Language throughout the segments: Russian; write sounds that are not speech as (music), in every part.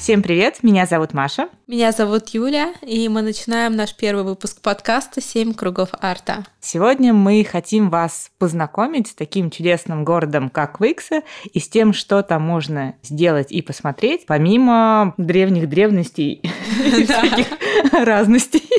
Всем привет, меня зовут Маша. Меня зовут Юля, и мы начинаем наш первый выпуск подкаста «Семь кругов арта». Сегодня мы хотим вас познакомить с таким чудесным городом, как Викса, и с тем, что там можно сделать и посмотреть, помимо древних древностей и (laughs) всяких (laughs) разностей.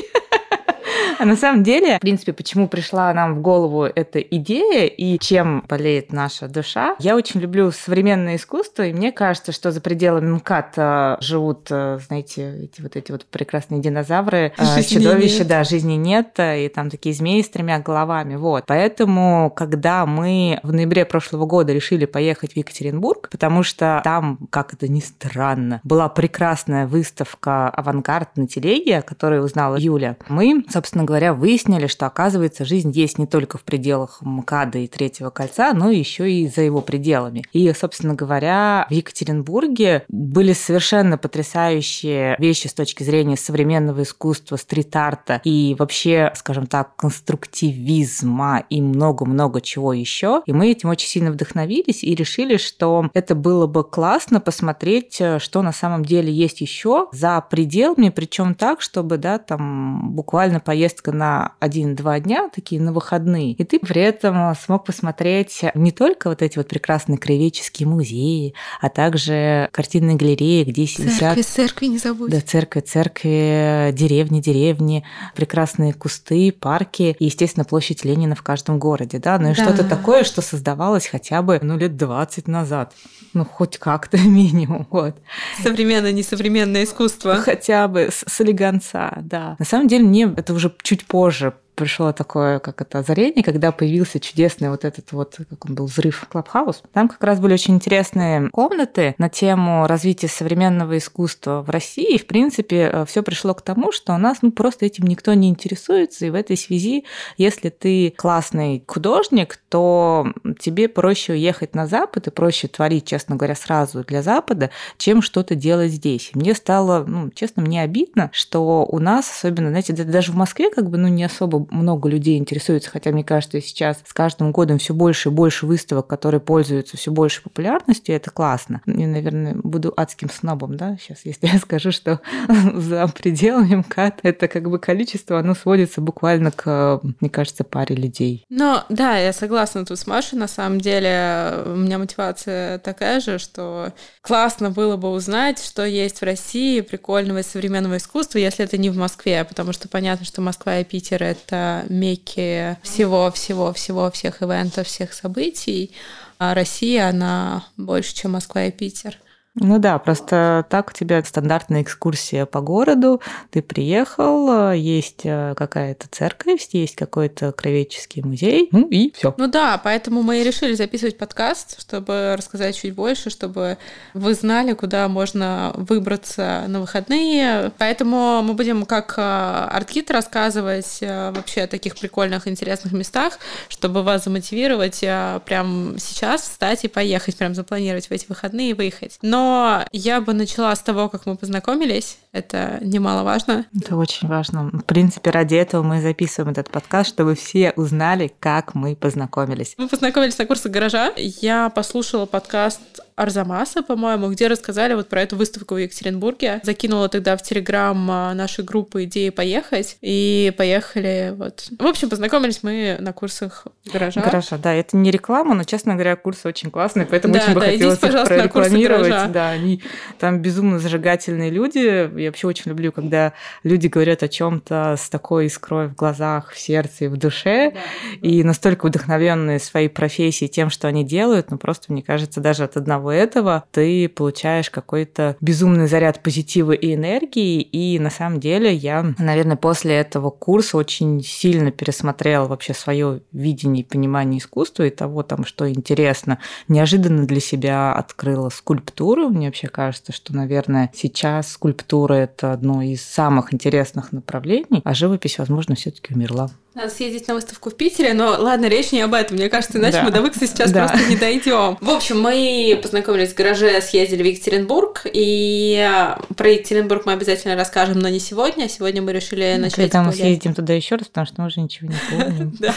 А на самом деле, в принципе, почему пришла нам в голову эта идея и чем болеет наша душа, я очень люблю современное искусство, и мне кажется, что за пределами МКАД э, живут, э, знаете, эти вот эти вот прекрасные динозавры, жизни чудовища, нет. да, жизни нет, и там такие змеи с тремя головами, вот. Поэтому, когда мы в ноябре прошлого года решили поехать в Екатеринбург, потому что там, как это ни странно, была прекрасная выставка «Авангард» на телеге, которую узнала Юля, мы, собственно говоря, выяснили, что, оказывается, жизнь есть не только в пределах МКАДа и Третьего кольца, но еще и за его пределами. И, собственно говоря, в Екатеринбурге были совершенно потрясающие вещи с точки зрения современного искусства, стрит-арта и вообще, скажем так, конструктивизма и много-много чего еще. И мы этим очень сильно вдохновились и решили, что это было бы классно посмотреть, что на самом деле есть еще за пределами, причем так, чтобы, да, там буквально поездка поездка на один-два дня, такие на выходные, и ты при этом смог посмотреть не только вот эти вот прекрасные краеведческие музеи, а также картинные галереи, где церкви, висят... Церкви, не забудь. Да, церкви, церкви, деревни, деревни, прекрасные кусты, парки и, естественно, площадь Ленина в каждом городе, да, ну и да. что-то такое, что создавалось хотя бы, ну, лет 20 назад. Ну, хоть как-то (laughs) минимум, вот. Современное, несовременное искусство. Хотя бы с, с элегонца, да. На самом деле мне это уже чуть позже пришло такое, как это, озарение, когда появился чудесный вот этот вот, как он был, взрыв Клабхаус. Там как раз были очень интересные комнаты на тему развития современного искусства в России. И, в принципе, э, все пришло к тому, что у нас ну, просто этим никто не интересуется. И в этой связи, если ты классный художник, то тебе проще уехать на Запад и проще творить, честно говоря, сразу для Запада, чем что-то делать здесь. И мне стало, ну, честно, мне обидно, что у нас, особенно, знаете, даже в Москве как бы, ну, не особо много людей интересуется, хотя мне кажется, сейчас с каждым годом все больше и больше выставок, которые пользуются все большей популярностью, и это классно. Я, наверное, буду адским снобом, да, сейчас, если я скажу, что (laughs) за пределами МКАД это как бы количество, оно сводится буквально к, мне кажется, паре людей. Ну, да, я согласна тут с Машей, на самом деле у меня мотивация такая же, что классно было бы узнать, что есть в России прикольного и современного искусства, если это не в Москве, потому что понятно, что Москва и Питер — это это мекки всего-всего-всего, всех ивентов, всех событий. А Россия, она больше, чем Москва и Питер. Ну да, просто так у тебя стандартная экскурсия по городу. Ты приехал, есть э, какая-то церковь, есть какой-то кровеческий музей, ну и все. Ну да, поэтому мы и решили записывать подкаст, чтобы рассказать чуть больше, чтобы вы знали, куда можно выбраться на выходные. Поэтому мы будем как э, арткит рассказывать э, вообще о таких прикольных, интересных местах, чтобы вас замотивировать прям сейчас встать и поехать, прям запланировать в эти выходные и выехать. Но но я бы начала с того, как мы познакомились. Это немаловажно. Это очень важно. В принципе, ради этого мы записываем этот подкаст, чтобы все узнали, как мы познакомились. Мы познакомились на курсах гаража. Я послушала подкаст Арзамаса, по-моему, где рассказали вот про эту выставку в Екатеринбурге. Закинула тогда в Телеграм а, нашей группы идеи поехать, и поехали вот. В общем, познакомились мы на курсах гаража. Гаража, да, это не реклама, но, честно говоря, курсы очень классные, поэтому да, очень бы да, хотелось идите, их прорекламировать. Да, они там безумно зажигательные люди. Я вообще очень люблю, когда люди говорят о чем-то с такой искрой в глазах, в сердце и в душе, да, и настолько вдохновленные своей профессией, тем, что они делают, ну просто, мне кажется, даже от одного этого ты получаешь какой-то безумный заряд позитива и энергии. И на самом деле я, наверное, после этого курса очень сильно пересмотрела вообще свое видение и понимание искусства и того, там, что интересно. Неожиданно для себя открыла скульптуру. Мне вообще кажется, что, наверное, сейчас скульптура – это одно из самых интересных направлений, а живопись, возможно, все таки умерла. Надо съездить на выставку в Питере, но ладно, речь не об этом. Мне кажется, иначе да. мы до Викса сейчас да. просто не дойдем. В общем, мы познакомились в гараже, съездили в Екатеринбург, и про Екатеринбург мы обязательно расскажем, но не сегодня. Сегодня мы решили начать... Когда мы съездим туда еще раз, потому что мы уже ничего не помним. (laughs) Да.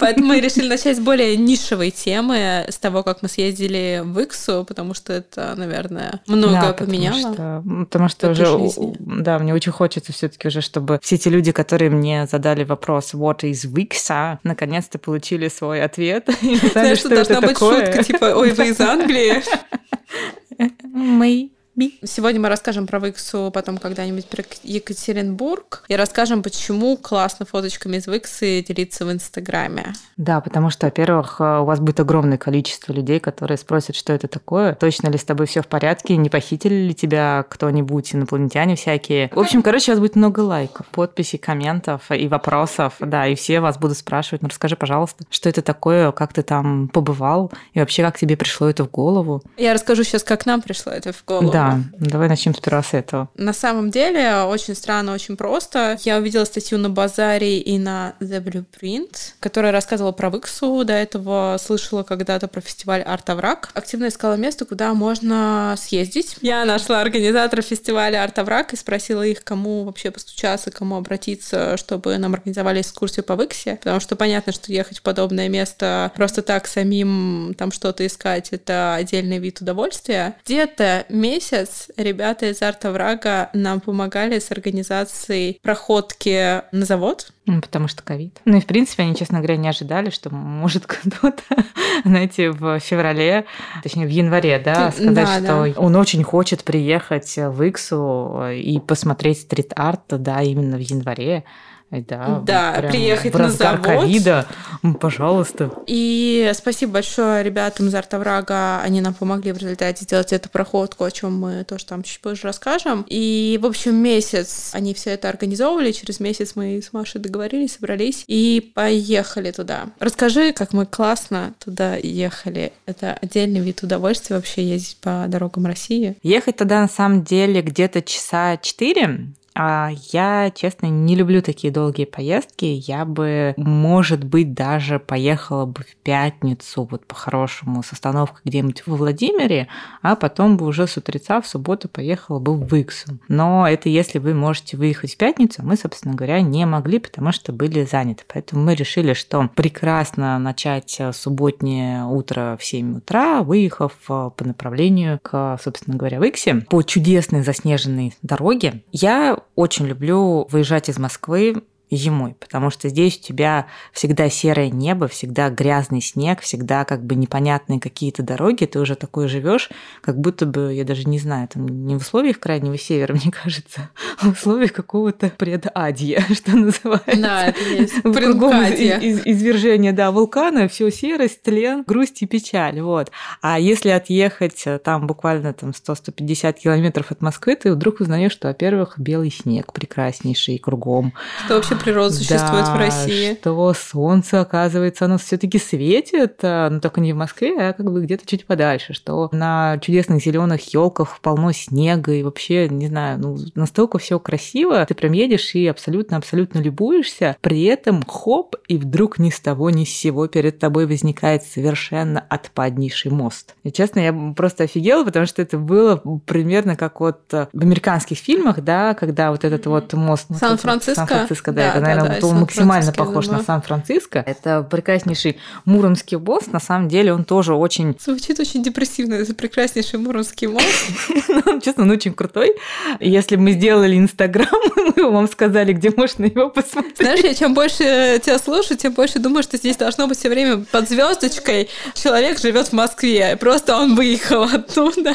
Поэтому мы решили начать с более нишевой темы, с того, как мы съездили в Иксу, потому что это, наверное, многое поменяло. Потому что уже, да, мне очень хочется все-таки уже, чтобы все те люди, которые мне задали вопрос, вопрос «What is Wix?» наконец-то получили свой ответ. (laughs) Знаешь, что, должна быть шутка, типа «Ой, вы из (laughs) Англии?» Мы Сегодня мы расскажем про Виксу, потом когда-нибудь про Екатеринбург, и расскажем, почему классно фоточками из Виксы делиться в Инстаграме. Да, потому что, во-первых, э, у вас будет огромное количество людей, которые спросят, что это такое, точно ли с тобой все в порядке, не похитили ли тебя кто-нибудь, инопланетяне всякие. В общем, короче, у вас будет много лайков, подписей, комментов и вопросов, да, и все вас будут спрашивать, ну расскажи, пожалуйста, что это такое, как ты там побывал, и вообще, как тебе пришло это в голову. Я расскажу сейчас, как нам пришло это в голову. Да, давай начнем сперва с этого. На самом деле, очень странно, очень просто. Я увидела статью на Базаре и на The Blueprint, которая рассказывала про Виксу. До этого слышала когда-то про фестиваль Арт Авраг. Активно искала место, куда можно съездить. Я нашла организатора фестиваля Арт Авраг и спросила их, кому вообще постучаться, кому обратиться, чтобы нам организовали экскурсию по Виксе. Потому что понятно, что ехать в подобное место просто так самим там что-то искать, это отдельный вид удовольствия. Где-то месяц месяц ребята из Арта Врага нам помогали с организацией проходки на завод. Ну, потому что ковид. Ну и, в принципе, они, честно говоря, не ожидали, что может кто-то, (laughs) знаете, в феврале, точнее, в январе, да, сказать, да, что да. он очень хочет приехать в Иксу и посмотреть стрит-арт, да, именно в январе. Да, да приехать на завод. ковида, пожалуйста. И спасибо большое ребятам из Артоврага, они нам помогли в результате сделать эту проходку, о чем мы тоже там чуть позже расскажем. И, в общем, месяц они все это организовывали, через месяц мы с Машей договорились, собрались и поехали туда. Расскажи, как мы классно туда ехали. Это отдельный вид удовольствия вообще ездить по дорогам России. Ехать туда на самом деле где-то часа четыре, я, честно, не люблю такие долгие поездки. Я бы, может быть, даже поехала бы в пятницу, вот по-хорошему, с остановкой где-нибудь во Владимире, а потом бы уже с утреца в субботу поехала бы в Иксу. Но это если вы можете выехать в пятницу, мы, собственно говоря, не могли, потому что были заняты. Поэтому мы решили, что прекрасно начать субботнее утро в 7 утра, выехав по направлению к, собственно говоря, в Иксе по чудесной заснеженной дороге. Я очень люблю выезжать из Москвы зимой, потому что здесь у тебя всегда серое небо, всегда грязный снег, всегда как бы непонятные какие-то дороги, ты уже такой живешь, как будто бы, я даже не знаю, там не в условиях крайнего севера, (laughs) мне кажется, а в условиях какого-то предадья, (laughs) что называется. Да, это есть. Кругом из, из, извержение, да, вулкана, все серость, тлен, грусть и печаль, вот. А если отъехать э, там буквально там 100-150 километров от Москвы, ты вдруг узнаешь, что, во-первых, белый снег прекраснейший кругом. Что вообще природа существует да, в России. Что солнце, оказывается, оно все-таки светит, а, но только не в Москве, а как бы где-то чуть подальше, что на чудесных зеленых елках полно снега и вообще, не знаю, ну, настолько все красиво, ты прям едешь и абсолютно-абсолютно любуешься, при этом хоп, и вдруг ни с того ни с сего перед тобой возникает совершенно отпаднейший мост. И честно, я просто офигела, потому что это было примерно как вот в американских фильмах, да, когда вот этот вот мост... Сан-Франциско? Сан-Франциско, да, это, наверное, был максимально похож на Сан-Франциско. Это прекраснейший Муромский мост. На самом деле он тоже очень... Звучит очень депрессивно. Это прекраснейший Муромский мост. (laughs) Ну, честно, он очень крутой. Если мы сделали Инстаграм, (laughs) мы вам сказали, где можно его посмотреть. Знаешь, я чем больше тебя слушаю, тем больше думаю, что здесь должно быть все время под звездочкой человек живет в Москве. Просто он выехал оттуда.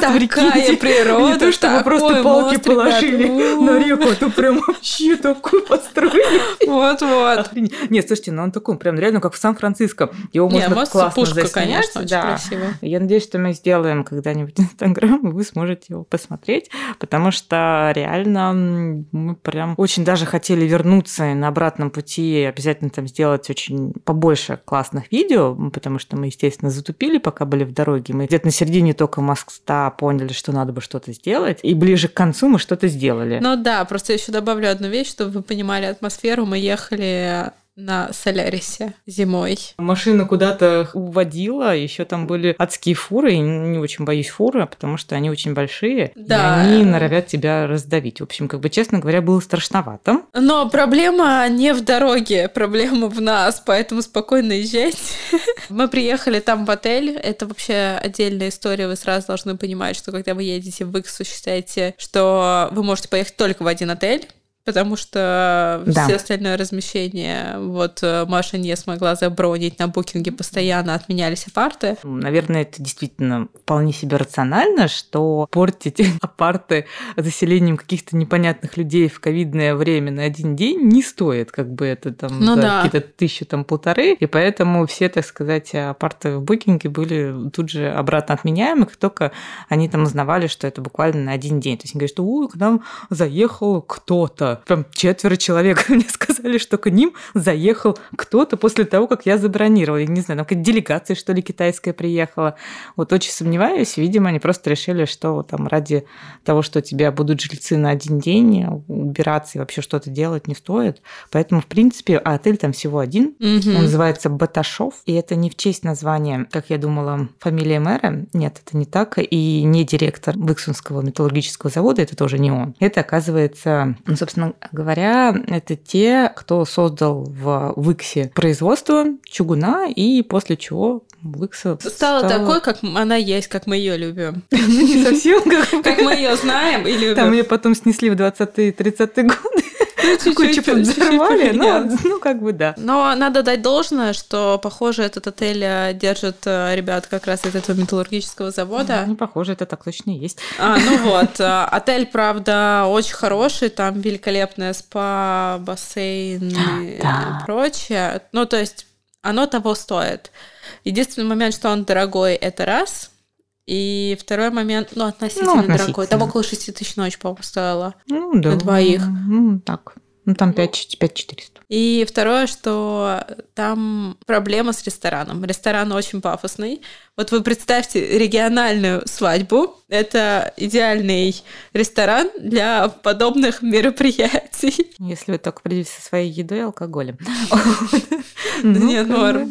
Такая природа. Не то, что вы просто палки положили на реку, а то прям вообще такой построили. Вот-вот. Нет, слушайте, ну он такой, прям реально как в Сан-Франциско. Его можно классно пушка, конечно, очень красиво. Я надеюсь, что мы сделаем когда-нибудь (laughs) Инстаграм, и вы сможете его посмотреть, потому что реально мы прям очень даже хотели вернуться и на обратном пути обязательно там сделать очень побольше классных видео, потому что мы, естественно, затупили, пока были в дороге. Мы где-то на середине только Москва поняли, что надо бы что-то сделать, и ближе к концу мы что-то сделали. Ну да, просто еще добавлю одну вещь, чтобы вы понимали атмосферу. Мы ехали на Солярисе зимой. Машина куда-то уводила, еще там были адские фуры, и не очень боюсь фуры, потому что они очень большие, да. и они норовят тебя раздавить. В общем, как бы, честно говоря, было страшновато. Но проблема не в дороге, проблема в нас, поэтому спокойно езжайте. (laughs) Мы приехали там в отель, это вообще отдельная история, вы сразу должны понимать, что когда вы едете в Иксу, считайте, что вы можете поехать только в один отель, потому что да. все остальное размещение, вот э, Маша не смогла забронить на букинге, постоянно отменялись апарты. Наверное, это действительно вполне себе рационально, что портить (laughs) апарты заселением каких-то непонятных людей в ковидное время на один день не стоит, как бы это там ну, да. какие-то тысячи, там полторы, и поэтому все, так сказать, апарты в букинге были тут же обратно отменяемы, как только они там узнавали, что это буквально на один день. То есть они говорят, что ой, к нам заехал кто-то, прям четверо человек (laughs) мне сказали, что к ним заехал кто-то после того, как я забронировала. Я не знаю, там какая-то делегация, что ли, китайская приехала. Вот очень сомневаюсь. Видимо, они просто решили, что там ради того, что у тебя будут жильцы на один день, убираться и вообще что-то делать не стоит. Поэтому, в принципе, а отель там всего один. Угу. Он называется Баташов. И это не в честь названия, как я думала, фамилия мэра. Нет, это не так. И не директор Выксунского металлургического завода, это тоже не он. Это, оказывается, ну, собственно, собственно говоря, это те, кто создал в Виксе производство чугуна, и после чего Викса стала, стала такой, как она есть, как мы ее любим. (laughs) Не совсем как мы ее знаем и любим. Там ее потом снесли в 20-30-е годы. Ну, Кучу подзорвали, но, ну, как бы да. Но надо дать должное, что, похоже, этот отель э, держит э, ребят как раз из этого металлургического завода. Не похоже, это так точно и есть. А, ну (laughs) вот. Э, отель, правда, очень хороший, там великолепная спа, бассейн и прочее. Ну, то есть оно того стоит. Единственный момент, что он дорогой, это раз. И второй момент, ну, относительно, ну, относительно. дорогой. Там около 6 тысяч ночь, по-моему, стоило. Ну, да. На двоих. Ну, так. Ну, там 5, 5 400. И второе, что там проблема с рестораном. Ресторан очень пафосный. Вот вы представьте региональную свадьбу. Это идеальный ресторан для подобных мероприятий. (laughs) Если вы только придете со своей едой и алкоголем. (laughs) Нет, норм.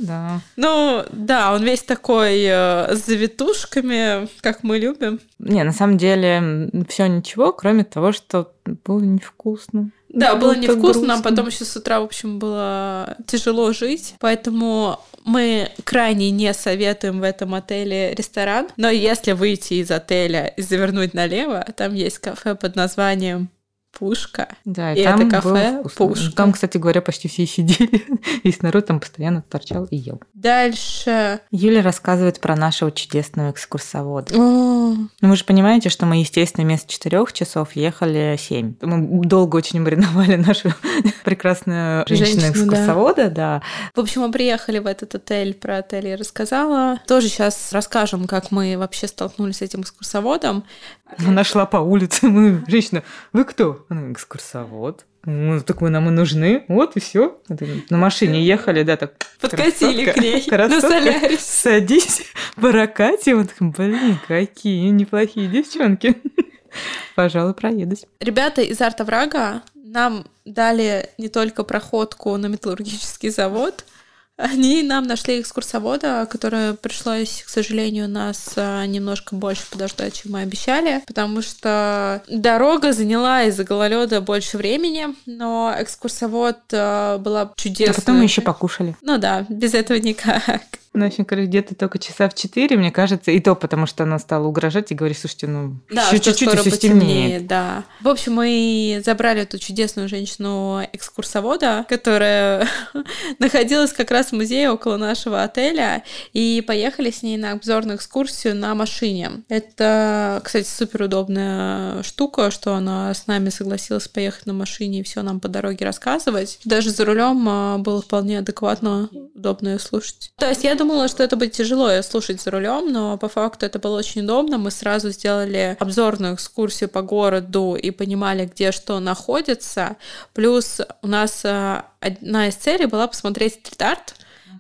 Ну, да, он весь такой э, с завитушками, как мы любим. Не, на самом деле, все ничего, кроме того, что было невкусно. Да, было невкусно, нам потом еще с утра, в общем, было тяжело жить, поэтому мы крайне не советуем в этом отеле ресторан, но если выйти из отеля и завернуть налево, там есть кафе под названием Пушка. Да, и, и там это кафе Пушка. Там, кстати говоря, почти все сидели. (laughs) Весь народ там постоянно торчал и ел. Дальше. Юля рассказывает про нашего чудесного экскурсовода. О. Ну, вы же понимаете, что мы, естественно, вместо четырех часов ехали семь. Мы долго очень мариновали (laughs) нашу прекрасную женщину-экскурсовода, да. да. В общем, мы приехали в этот отель, про отель я рассказала. Тоже сейчас расскажем, как мы вообще столкнулись с этим экскурсоводом. Она шла по улице, (laughs) мы, женщина, вы кто? Она экскурсовод. Ну, так вы нам и нужны. Вот и все. На машине ехали, да, так. Подкатили к ней на солярис. Садись, баракате. Вот, блин, какие неплохие девчонки. Пожалуй, проедусь. Ребята из Арта Врага нам дали не только проходку на металлургический завод, они нам нашли экскурсовода, которое пришлось, к сожалению, нас а, немножко больше подождать, чем мы обещали, потому что дорога заняла из-за гололеда больше времени, но экскурсовод а, была чудесная. А потом мы еще покушали. Ну да, без этого никак. В общем, где-то только часа в 4, мне кажется, и то потому, что она стала угрожать и говорит, слушайте, ну, да, еще чуть-чуть, и все стемнеет. Да. В общем, мы забрали эту чудесную женщину-экскурсовода, которая (laughs) находилась как раз в музее около нашего отеля, и поехали с ней на обзорную экскурсию на машине. Это, кстати, супер удобная штука, что она с нами согласилась поехать на машине и все нам по дороге рассказывать. Даже за рулем а, было вполне адекватно, удобно ее слушать. То есть я думала, что это будет тяжело слушать за рулем, но по факту это было очень удобно. Мы сразу сделали обзорную экскурсию по городу и понимали, где что находится. Плюс у нас э, одна из целей была посмотреть стрит-арт,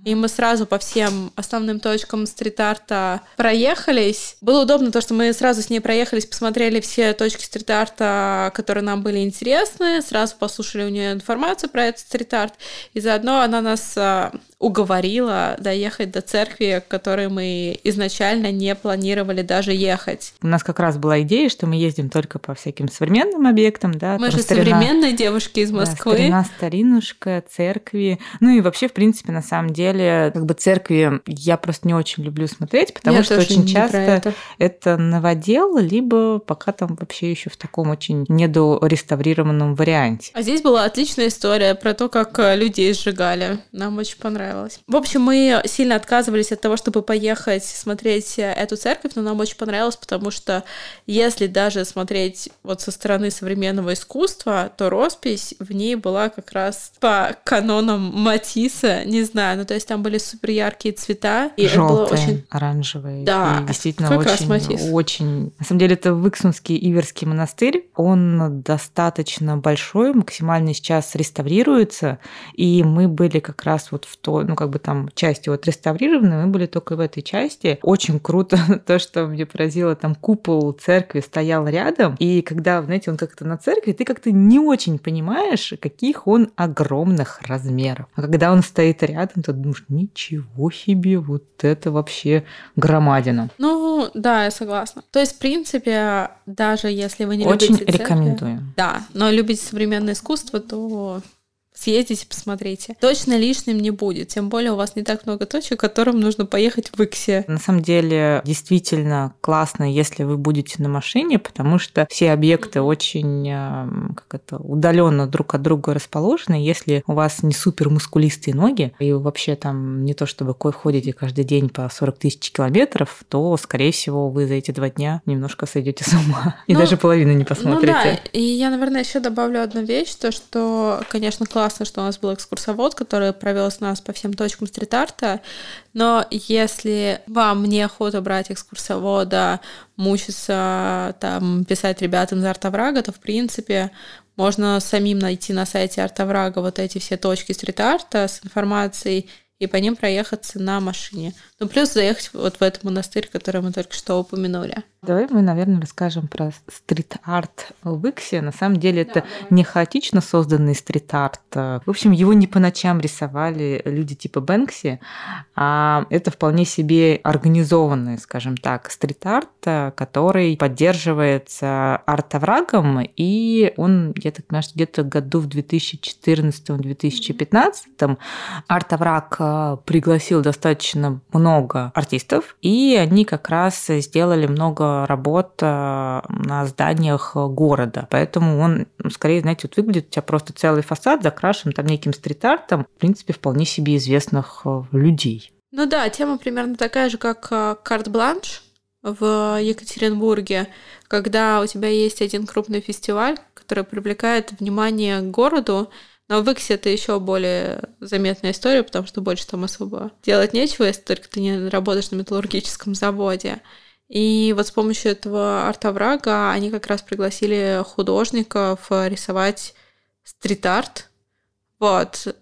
и мы сразу по всем основным точкам стрит-арта проехались. Было удобно то, что мы сразу с ней проехались, посмотрели все точки стрит-арта, которые нам были интересны, сразу послушали у нее информацию про этот стрит-арт, и заодно она нас а, уговорила доехать до церкви, к которой мы изначально не планировали даже ехать. У нас как раз была идея, что мы ездим только по всяким современным объектам, да. Мы же старина, современные девушки из Москвы. Да, старина, старинушка, церкви. Ну и вообще, в принципе, на самом деле, как бы церкви я просто не очень люблю смотреть, потому я что очень часто это. это новодел, либо пока там вообще еще в таком очень недореставрированном варианте. А здесь была отличная история про то, как людей сжигали. Нам очень понравилось понравилось. В общем, мы сильно отказывались от того, чтобы поехать смотреть эту церковь, но нам очень понравилось, потому что если даже смотреть вот со стороны современного искусства, то роспись в ней была как раз по канонам Матисса, не знаю, ну то есть там были супер яркие цвета. И Желтые, это было очень... оранжевые. Да, и действительно как очень, раз Матисс. очень... На самом деле это Выксунский Иверский монастырь, он достаточно большой, максимально сейчас реставрируется, и мы были как раз вот в то ну, как бы там части вот реставрированы, мы были только в этой части. Очень круто (laughs) то, что мне поразило, там купол церкви стоял рядом, и когда, знаете, он как-то на церкви, ты как-то не очень понимаешь, каких он огромных размеров. А когда он стоит рядом, ты думаешь, ничего себе, вот это вообще громадина. Ну, да, я согласна. То есть, в принципе, даже если вы не Очень любите церкви, рекомендую. Да, но любите современное искусство, то съездите, посмотрите. Точно лишним не будет, тем более у вас не так много точек, которым нужно поехать в Иксе. На самом деле, действительно классно, если вы будете на машине, потому что все объекты очень э, как это, удаленно друг от друга расположены. Если у вас не супер мускулистые ноги, и вообще там не то чтобы ходите каждый день по 40 тысяч километров, то, скорее всего, вы за эти два дня немножко сойдете с ума. (laughs) И ну, даже половину не посмотрите. Ну да, и я, наверное, еще добавлю одну вещь, то, что, конечно, классно классно, что у нас был экскурсовод, который провел с нас по всем точкам стрит-арта, но если вам не охота брать экскурсовода, мучиться, там, писать ребятам за артоврага, то, в принципе, можно самим найти на сайте артоврага вот эти все точки стрит-арта с информацией и по ним проехаться на машине. Ну, плюс заехать вот в этот монастырь, который мы только что упомянули. Давай мы, наверное, расскажем про стрит-арт в Иксе. На самом деле это не хаотично созданный стрит-арт. В общем, его не по ночам рисовали люди типа Бэнкси, а это вполне себе организованный, скажем так, стрит-арт, который поддерживается артоврагом, и он, я так понимаю, что где-то году в 2014-2015 артовраг а, пригласил достаточно много артистов, и они как раз сделали много работ на зданиях города. Поэтому он, ну, скорее, знаете, вот выглядит у тебя просто целый фасад закрашен там неким стрит-артом, в принципе, вполне себе известных э, людей. Ну да, тема примерно такая же, как э, карт-бланш в Екатеринбурге, когда у тебя есть один крупный фестиваль, который привлекает внимание к городу, но в Иксе это еще более заметная история, потому что больше там особо делать нечего, если только ты не работаешь на металлургическом заводе. И вот с помощью этого арт-оврага они как раз пригласили художников рисовать стрит-арт. Вот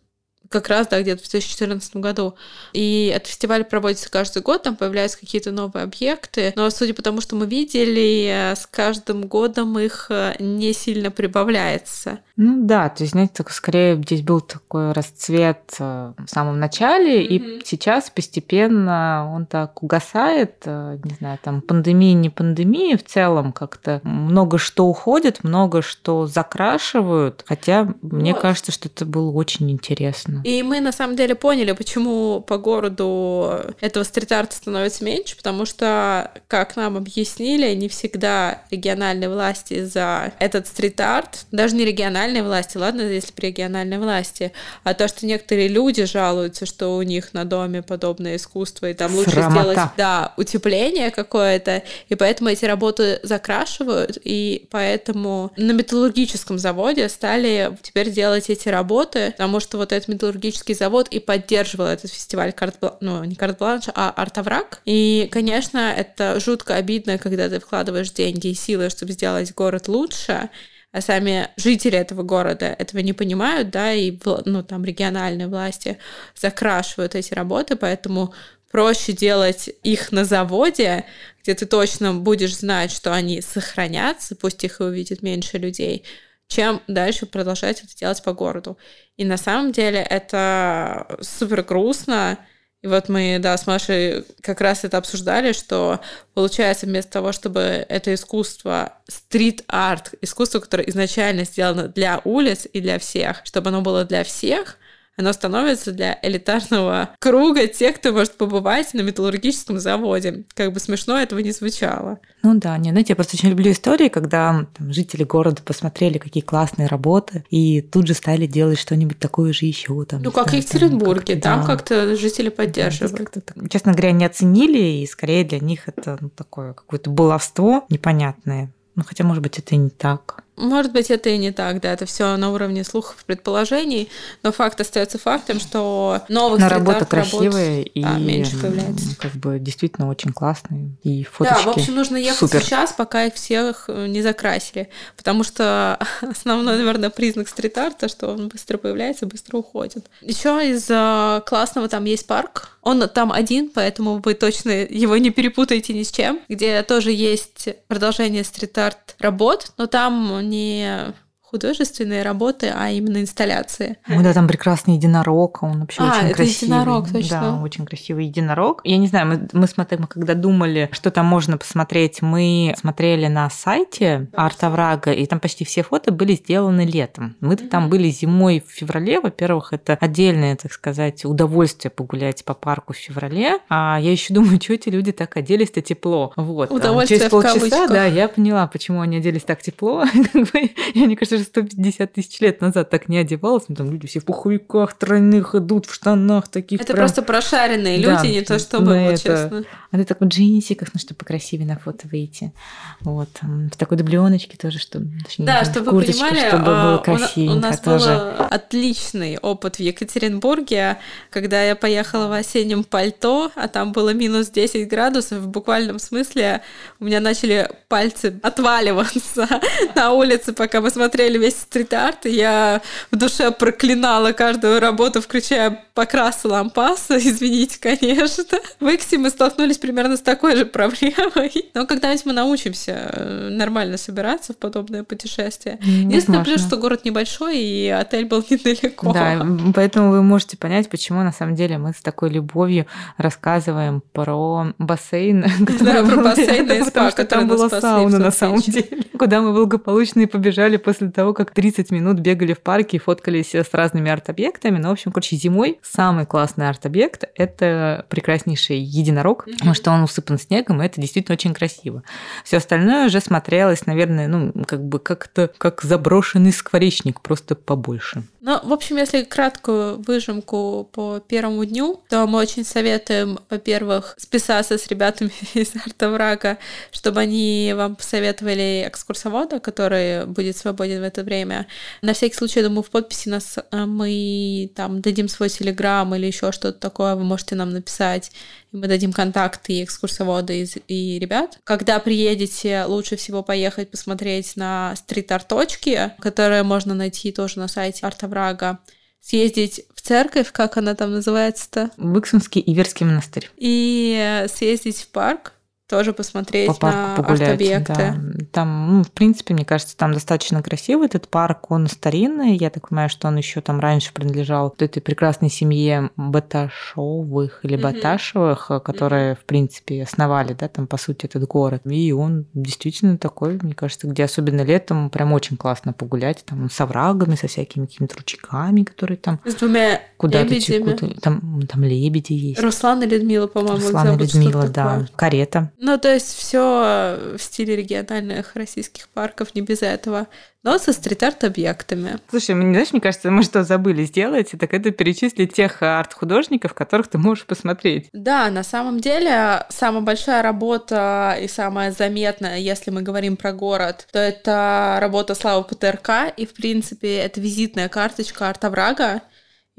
как раз, да, где-то в 2014 году. И этот фестиваль проводится каждый год, там появляются какие-то новые объекты, но судя по тому, что мы видели, с каждым годом их э, не сильно прибавляется. Ну да, то есть, знаете, скорее здесь был такой расцвет э, в самом начале, mm-hmm. и сейчас постепенно он так угасает, э, не знаю, там пандемия, не пандемия, в целом как-то много что уходит, много что закрашивают, хотя вот. мне кажется, что это было очень интересно. И мы на самом деле поняли, почему по городу этого стрит-арта становится меньше, потому что, как нам объяснили, не всегда региональные власти за этот стрит-арт, даже не региональные власти, ладно, если при региональной власти, а то, что некоторые люди жалуются, что у них на доме подобное искусство, и там лучше Срамота. сделать, да, утепление какое-то, и поэтому эти работы закрашивают, и поэтому на металлургическом заводе стали теперь делать эти работы, потому что вот этот металлургический металлургический завод и поддерживал этот фестиваль карт ну, не карт-бланш, а артовраг. И, конечно, это жутко обидно, когда ты вкладываешь деньги и силы, чтобы сделать город лучше, а сами жители этого города этого не понимают, да, и ну, там региональные власти закрашивают эти работы, поэтому проще делать их на заводе, где ты точно будешь знать, что они сохранятся, пусть их и увидит меньше людей, чем дальше продолжать это делать по городу. И на самом деле это супер грустно. И вот мы, да, с Машей как раз это обсуждали, что получается вместо того, чтобы это искусство, стрит-арт, искусство, которое изначально сделано для улиц и для всех, чтобы оно было для всех – оно становится для элитарного круга тех, кто может побывать на металлургическом заводе. Как бы смешно этого не звучало. Ну да, не, знаете, я просто очень люблю истории, когда там, жители города посмотрели, какие классные работы, и тут же стали делать что-нибудь такое же еще. Там, ну, как в Екатеринбурге, там, как там да, как-то жители поддерживают. Да, как честно говоря, не оценили, и скорее для них это ну, такое какое-то баловство непонятное. Ну, хотя, может быть, это и не так. Может быть, это и не так, да, это все на уровне слухов, предположений, но факт остается фактом, что новых но работа красивая работ, и да, меньше появляется. как бы действительно очень классные и фоточки. Да, в общем, нужно ехать супер. сейчас, пока их всех э, не закрасили, потому что (laughs) основной, наверное, признак стрит-арта, что он быстро появляется, быстро уходит. Еще из э, классного там есть парк, он там один, поэтому вы точно его не перепутаете ни с чем, где тоже есть продолжение стрит-арт работ, но там не художественные работы, а именно инсталляции. Ну да, там прекрасный единорог, он вообще а, очень это красивый. единорог, точно. Да, очень красивый единорог. Я не знаю, мы, мы смотрели, мы когда думали, что там можно посмотреть, мы смотрели на сайте Артоврага, и там почти все фото были сделаны летом. мы там были зимой в феврале. Во-первых, это отдельное, так сказать, удовольствие погулять по парку в феврале. А я еще думаю, что эти люди так оделись-то тепло. Вот. Удовольствие Через полчаса, да, я поняла, почему они оделись так тепло. (laughs) Я, мне кажется, даже 150 тысяч лет назад так не одевалась. Ну, там люди все в пуховиках тройных идут, в штанах таких. Это прям... просто прошаренные люди, не то что было, это... честно. А ты так в джинсиках, ну, чтобы покрасивее на фото выйти. Вот. В такой дубленочке тоже, чтобы... Да, чтобы вы понимали, чтобы было красивенько у нас тоже. был отличный опыт в Екатеринбурге, когда я поехала в осеннем пальто, а там было минус 10 градусов, в буквальном смысле у меня начали пальцы отваливаться (laughs) на улице, пока мы смотрели смотрели весь стрит-арт, и я в душе проклинала каждую работу, включая покрасы лампаса, (laughs) извините, конечно. В Иксе мы столкнулись примерно с такой же проблемой. (laughs) Но когда-нибудь мы научимся э, нормально собираться в подобное путешествие. Единственное плюс, что город небольшой, и отель был (laughs) недалеко. Да, поэтому вы можете понять, почему на самом деле мы с такой любовью рассказываем про бассейн. Да, про бассейн и спа, там была сауна на самом деле, куда мы благополучно и побежали после того, как 30 минут бегали в парке и фоткались с разными арт-объектами. Ну, в общем, короче, зимой самый классный арт-объект — это прекраснейший единорог, mm-hmm. потому что он усыпан снегом, и это действительно очень красиво. Все остальное уже смотрелось, наверное, ну, как бы как-то как заброшенный скворечник, просто побольше. Ну, в общем, если краткую выжимку по первому дню, то мы очень советуем, во-первых, списаться с ребятами (laughs) из Артоврага, чтобы они вам посоветовали экскурсовода, который будет свободен в это время. На всякий случай, я думаю, в подписи нас э, мы там дадим свой телеграм или еще что-то такое, вы можете нам написать, и мы дадим контакты и экскурсовода и, и ребят. Когда приедете, лучше всего поехать посмотреть на стрит-арт-точки, которые можно найти тоже на сайте Артоврага съездить в церковь, как она там называется-то? Выксунский Иверский монастырь. И съездить в парк, тоже посмотреть по парку на погулять, арт-объекты. Да. Там, ну, в принципе, мне кажется, там достаточно красивый этот парк, он старинный, я так понимаю, что он еще там раньше принадлежал этой прекрасной семье Баташовых или mm-hmm. Баташевых, которые, mm-hmm. в принципе, основали, да, там, по сути, этот город. И он действительно такой, мне кажется, где особенно летом прям очень классно погулять, там, с оврагами, со всякими какими-то ручейками, которые там... С двумя куда-то текут. Там, там лебеди есть. Руслан и Людмила, по-моему, Руслан и Людмила, да. Такое. Карета. Ну, то есть все в стиле региональных российских парков, не без этого. Но со стрит-арт-объектами. Слушай, мне, знаешь, мне кажется, мы что забыли сделать, так это перечислить тех арт-художников, которых ты можешь посмотреть. Да, на самом деле, самая большая работа и самая заметная, если мы говорим про город, то это работа Славы ПТРК, и, в принципе, это визитная карточка арт-оврага.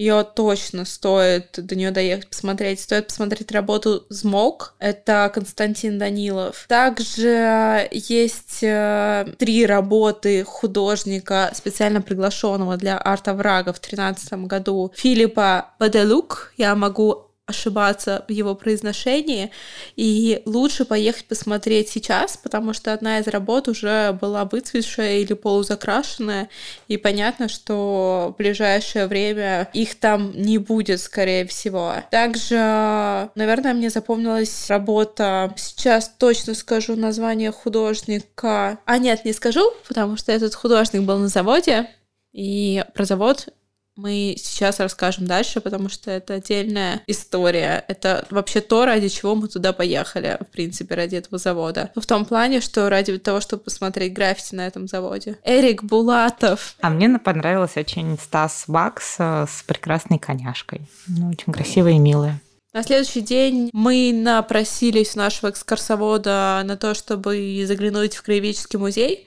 Ее точно стоит до нее доехать посмотреть. Стоит посмотреть работу «Змог». Это Константин Данилов. Также есть э, три работы художника, специально приглашенного для арта врага в 2013 году Филиппа Баделук. Я могу ошибаться в его произношении, и лучше поехать посмотреть сейчас, потому что одна из работ уже была выцветшая или полузакрашенная, и понятно, что в ближайшее время их там не будет, скорее всего. Также, наверное, мне запомнилась работа, сейчас точно скажу название художника, а нет, не скажу, потому что этот художник был на заводе, и про завод мы сейчас расскажем дальше, потому что это отдельная история. Это вообще то, ради чего мы туда поехали, в принципе, ради этого завода. Ну, в том плане, что ради того, чтобы посмотреть граффити на этом заводе. Эрик Булатов. А мне понравилась очень Стас Бакс э, с прекрасной коняшкой. Ну, очень красивая и милая. На следующий день мы напросились у нашего экскурсовода на то, чтобы заглянуть в краеведческий музей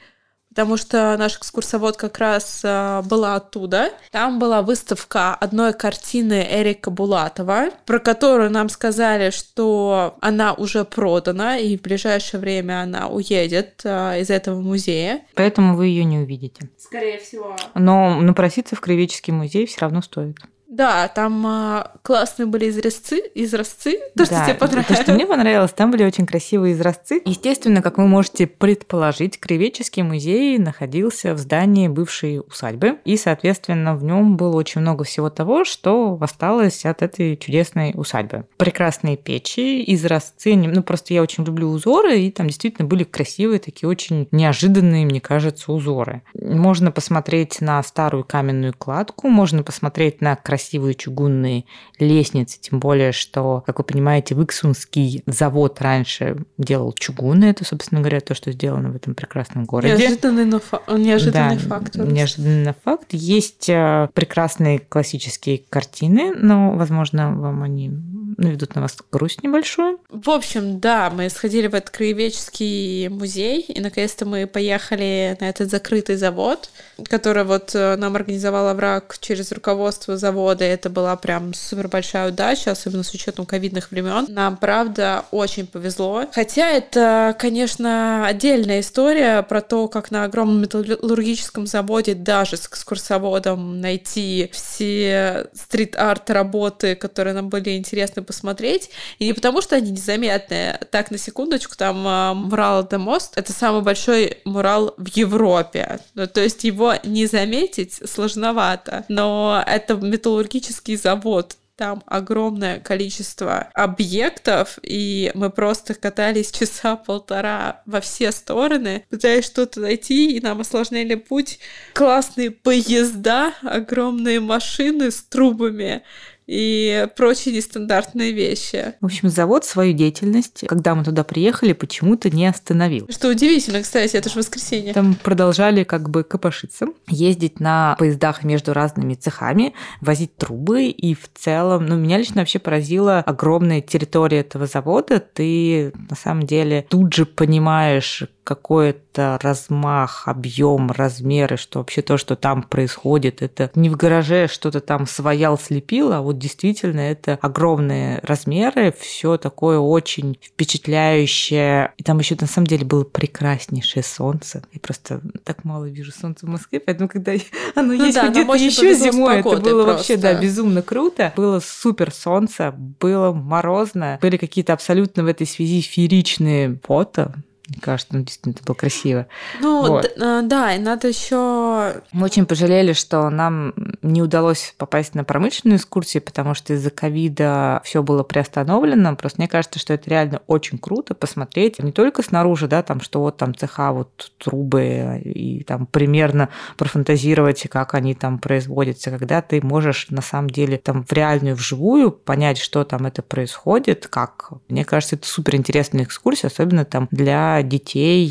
потому что наш экскурсовод как раз а, была оттуда. Там была выставка одной картины Эрика Булатова, про которую нам сказали, что она уже продана, и в ближайшее время она уедет а, из этого музея. Поэтому вы ее не увидите. Скорее всего. Но напроситься в Краеведческий музей все равно стоит. Да, там а, классные были изразцы, изразцы, то, да, что тебе понравилось. То, что мне понравилось, там были очень красивые изразцы. Естественно, как вы можете предположить, Кривеческий музей находился в здании бывшей усадьбы, и, соответственно, в нем было очень много всего того, что осталось от этой чудесной усадьбы. Прекрасные печи, изразцы, ну просто я очень люблю узоры, и там действительно были красивые, такие очень неожиданные, мне кажется, узоры. Можно посмотреть на старую каменную кладку, можно посмотреть на красивые красивые чугунные лестницы, тем более, что, как вы понимаете, Выксунский завод раньше делал чугуны, это, собственно говоря, то, что сделано в этом прекрасном городе. Неожиданный, но фа- неожиданный да, факт. Неожиданный факт. Есть э, прекрасные классические картины, но, возможно, вам они наведут на вас грусть небольшую. В общем, да, мы сходили в этот краеведческий музей, и наконец-то мы поехали на этот закрытый завод, который вот э, нам организовал враг через руководство завода. Это была прям супер большая удача, особенно с учетом ковидных времен. Нам, правда, очень повезло. Хотя это, конечно, отдельная история про то, как на огромном металлургическом заводе даже с экскурсоводом найти все стрит-арт работы, которые нам были интересны посмотреть. И не потому, что они незаметные. Так, на секундочку, там э, мурал The Most — это самый большой мурал в Европе. Ну, то есть его не заметить сложновато. Но это металлургический завод, там огромное количество объектов, и мы просто катались (laughs) часа полтора во все стороны, пытаясь что-то найти, и нам осложняли путь. Классные поезда, огромные машины с трубами, и прочие нестандартные вещи. В общем, завод свою деятельность, когда мы туда приехали, почему-то не остановил. Что удивительно, кстати, это же воскресенье. Там продолжали как бы копошиться, ездить на поездах между разными цехами, возить трубы, и в целом, ну, меня лично вообще поразила огромная территория этого завода. Ты на самом деле тут же понимаешь, какой-то размах, объем, размеры, что вообще то, что там происходит, это не в гараже что-то там своял, слепил, а вот действительно это огромные размеры, все такое очень впечатляющее. И там еще на самом деле было прекраснейшее солнце. Я просто так мало вижу солнца в Москве, поэтому когда (laughs) оно ну есть да, где-то еще зимой, это было просто. вообще да безумно круто. Было супер солнце, было морозно, были какие-то абсолютно в этой связи фееричные фото, мне кажется, ну, действительно, это было красиво. Ну, вот. А, да, и надо еще. Мы очень пожалели, что нам не удалось попасть на промышленную экскурсию, потому что из-за ковида все было приостановлено. Просто мне кажется, что это реально очень круто посмотреть не только снаружи, да, там, что вот там цеха, вот трубы, и там примерно профантазировать, как они там производятся, когда ты можешь на самом деле там в реальную, вживую понять, что там это происходит, как. Мне кажется, это супер интересная экскурсия, особенно там для детей,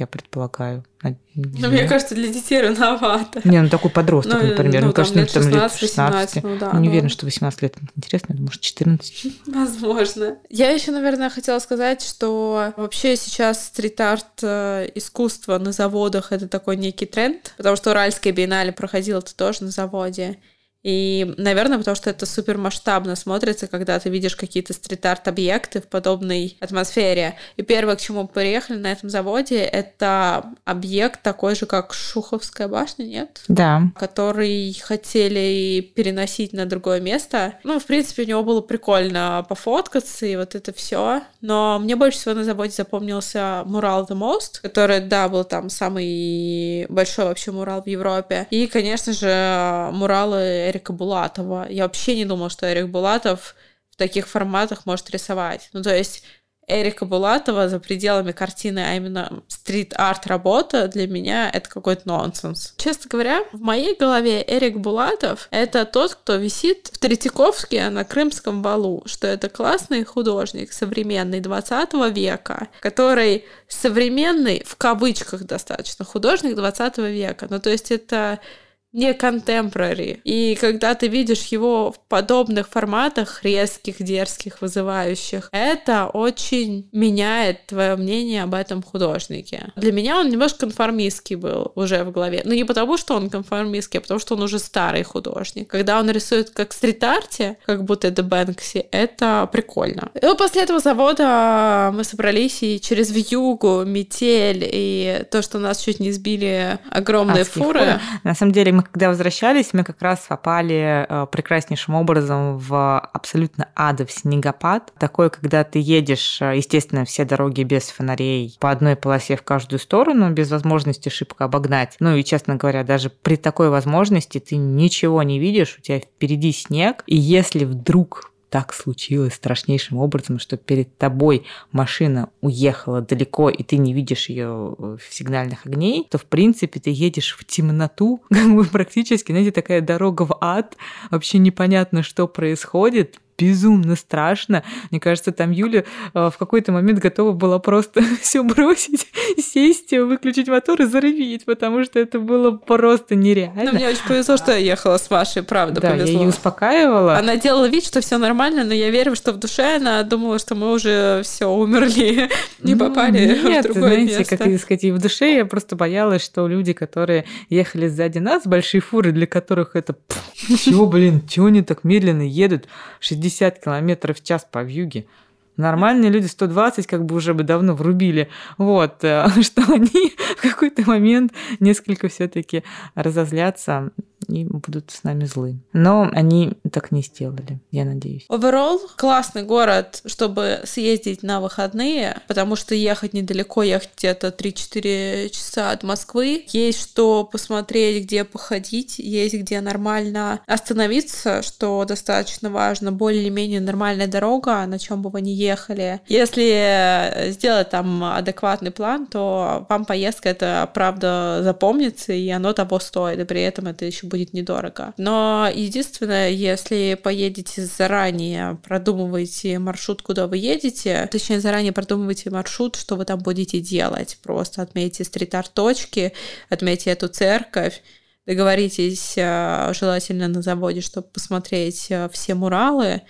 я предполагаю. Ну, мне кажется, для детей рановато. Не, ну такой подросток, ну, например. Ну, ну кажется, лет 16, лет 16. 18, ну, да, не ну... уверена, что 18 лет интересно, может, 14. (laughs) Возможно. Я еще, наверное, хотела сказать, что вообще сейчас стрит-арт э, искусство на заводах это такой некий тренд, потому что Уральская биеннале проходила это тоже на заводе. И, наверное, потому что это супер масштабно смотрится, когда ты видишь какие-то стрит-арт-объекты в подобной атмосфере. И первое, к чему мы приехали на этом заводе, это объект такой же, как Шуховская башня, нет? Да. Который хотели переносить на другое место. Ну, в принципе, у него было прикольно пофоткаться и вот это все. Но мне больше всего на заводе запомнился мурал The Most, который, да, был там самый большой вообще мурал в Европе. И, конечно же, муралы Эрика Булатова. Я вообще не думала, что Эрик Булатов в таких форматах может рисовать. Ну, то есть Эрика Булатова за пределами картины, а именно стрит-арт работа, для меня это какой-то нонсенс. Честно говоря, в моей голове Эрик Булатов — это тот, кто висит в Третьяковске на Крымском валу, что это классный художник современный 20 века, который современный, в кавычках достаточно, художник 20 века. Ну, то есть это не contemporary. И когда ты видишь его в подобных форматах, резких, дерзких, вызывающих, это очень меняет твое мнение об этом художнике. Для меня он немножко конформистский был уже в голове. Но не потому, что он конформистский, а потому, что он уже старый художник. Когда он рисует как стрит-арте, как будто это Бэнкси, это прикольно. И после этого завода мы собрались и через вьюгу, метель и то, что нас чуть не сбили огромные Адские фуры. фуры. На самом деле мы когда возвращались, мы как раз попали э, прекраснейшим образом в абсолютно адов снегопад. Такой, когда ты едешь, э, естественно, все дороги без фонарей по одной полосе в каждую сторону, без возможности шибко обогнать. Ну и, честно говоря, даже при такой возможности ты ничего не видишь, у тебя впереди снег, и если вдруг так случилось страшнейшим образом, что перед тобой машина уехала далеко, и ты не видишь ее в сигнальных огней, то, в принципе, ты едешь в темноту, (laughs) как бы практически, знаете, такая дорога в ад, вообще непонятно, что происходит, безумно страшно. Мне кажется, там Юля э, в какой-то момент готова была просто (laughs) все бросить, сесть, выключить мотор и зарыветь, потому что это было просто нереально. Но мне очень повезло, что я ехала с Машей, правда, да, повезло. я ее успокаивала. Она делала вид, что все нормально, но я верю, что в душе она думала, что мы уже все умерли, (laughs) не Ну, попали нет, в другое знаете, место. как сказать, и в душе я просто боялась, что люди, которые ехали сзади нас, большие фуры, для которых это... (laughs) Чего, блин, чего они так медленно едут? 60 километров в час по вьюге. Нормальные люди 120 как бы уже бы давно врубили. Вот, э, (laughs) что они в какой-то момент несколько все таки разозлятся и будут с нами злы. Но они так не сделали, я надеюсь. Overall, классный город, чтобы съездить на выходные, потому что ехать недалеко, ехать где-то 3-4 часа от Москвы. Есть что посмотреть, где походить, есть где нормально остановиться, что достаточно важно. Более-менее нормальная дорога, на чем бы вы ни ехали. Если сделать там адекватный план, то вам поездка это правда запомнится, и оно того стоит, и при этом это еще будет недорого. Но единственное, если поедете заранее, продумывайте маршрут, куда вы едете, точнее, заранее продумывайте маршрут, что вы там будете делать. Просто отметьте стрит-арт точки, отметьте эту церковь, договоритесь э, желательно на заводе, чтобы посмотреть э, все муралы,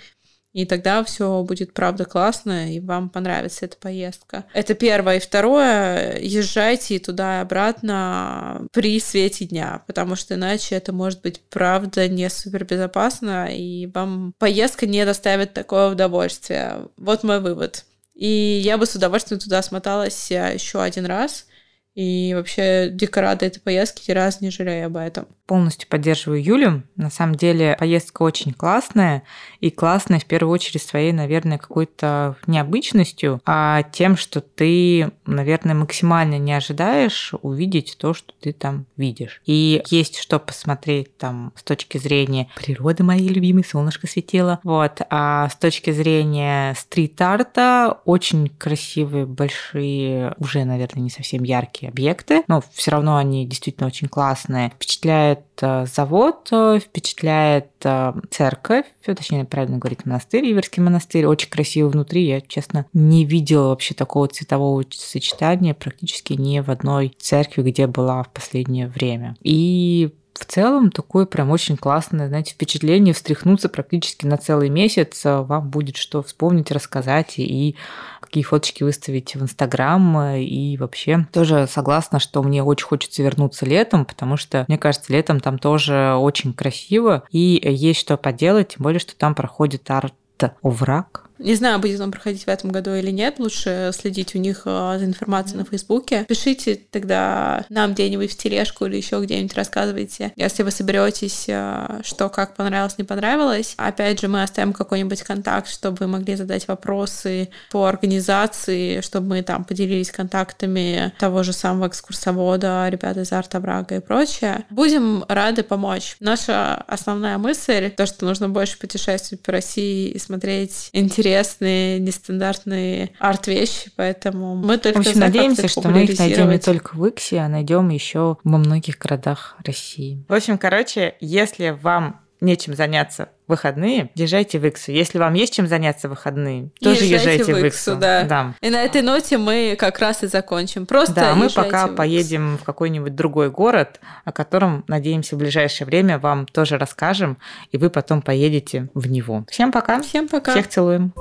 и тогда все будет правда классно, и вам понравится эта поездка. Это первое. И второе, езжайте туда и обратно при свете дня, потому что иначе это может быть правда не супер безопасно, и вам поездка не доставит такое удовольствие. Вот мой вывод. И я бы с удовольствием туда смоталась еще один раз. И вообще дико рада этой поездке, ни раз не жалею об этом. Полностью поддерживаю Юлю. На самом деле поездка очень классная. И классная в первую очередь своей, наверное, какой-то необычностью, а тем, что ты, наверное, максимально не ожидаешь увидеть то, что ты там видишь. И есть что посмотреть там с точки зрения природы моей любимой, солнышко светило. Вот. А с точки зрения стрит-арта очень красивые, большие, уже, наверное, не совсем яркие объекты, но все равно они действительно очень классные. Впечатляет э, завод, э, впечатляет э, церковь, точнее, правильно говорить, монастырь, Иверский монастырь, очень красивый внутри. Я, честно, не видела вообще такого цветового сочетания практически ни в одной церкви, где была в последнее время. И в целом такое прям очень классное, знаете, впечатление, встряхнуться практически на целый месяц. Вам будет что вспомнить, рассказать и какие фоточки выставить в Инстаграм. И вообще тоже согласна, что мне очень хочется вернуться летом, потому что, мне кажется, летом там тоже очень красиво и есть что поделать, тем более, что там проходит арт-овраг, не знаю, будет он проходить в этом году или нет. Лучше следить у них э, за информацией на Фейсбуке. Пишите тогда нам где-нибудь в тележку или еще где-нибудь рассказывайте, если вы соберетесь, э, что как понравилось, не понравилось. Опять же, мы оставим какой-нибудь контакт, чтобы вы могли задать вопросы по организации, чтобы мы там поделились контактами того же самого экскурсовода, ребят из Арта Брага и прочее. Будем рады помочь. Наша основная мысль, то, что нужно больше путешествовать по России и смотреть интересные интересные, нестандартные арт-вещи, поэтому мы только в общем, надеемся, что мы их найдем не только в Иксе, а найдем еще во многих городах России. В общем, короче, если вам нечем заняться в выходные, езжайте в Иксу. Если вам есть чем заняться в выходные, тоже езжайте, езжайте в Иксу. Да. да. И на этой ноте мы как раз и закончим. Просто Да, мы пока в поедем в какой-нибудь другой город, о котором, надеемся, в ближайшее время вам тоже расскажем, и вы потом поедете в него. Всем пока. Всем пока. Всех целуем.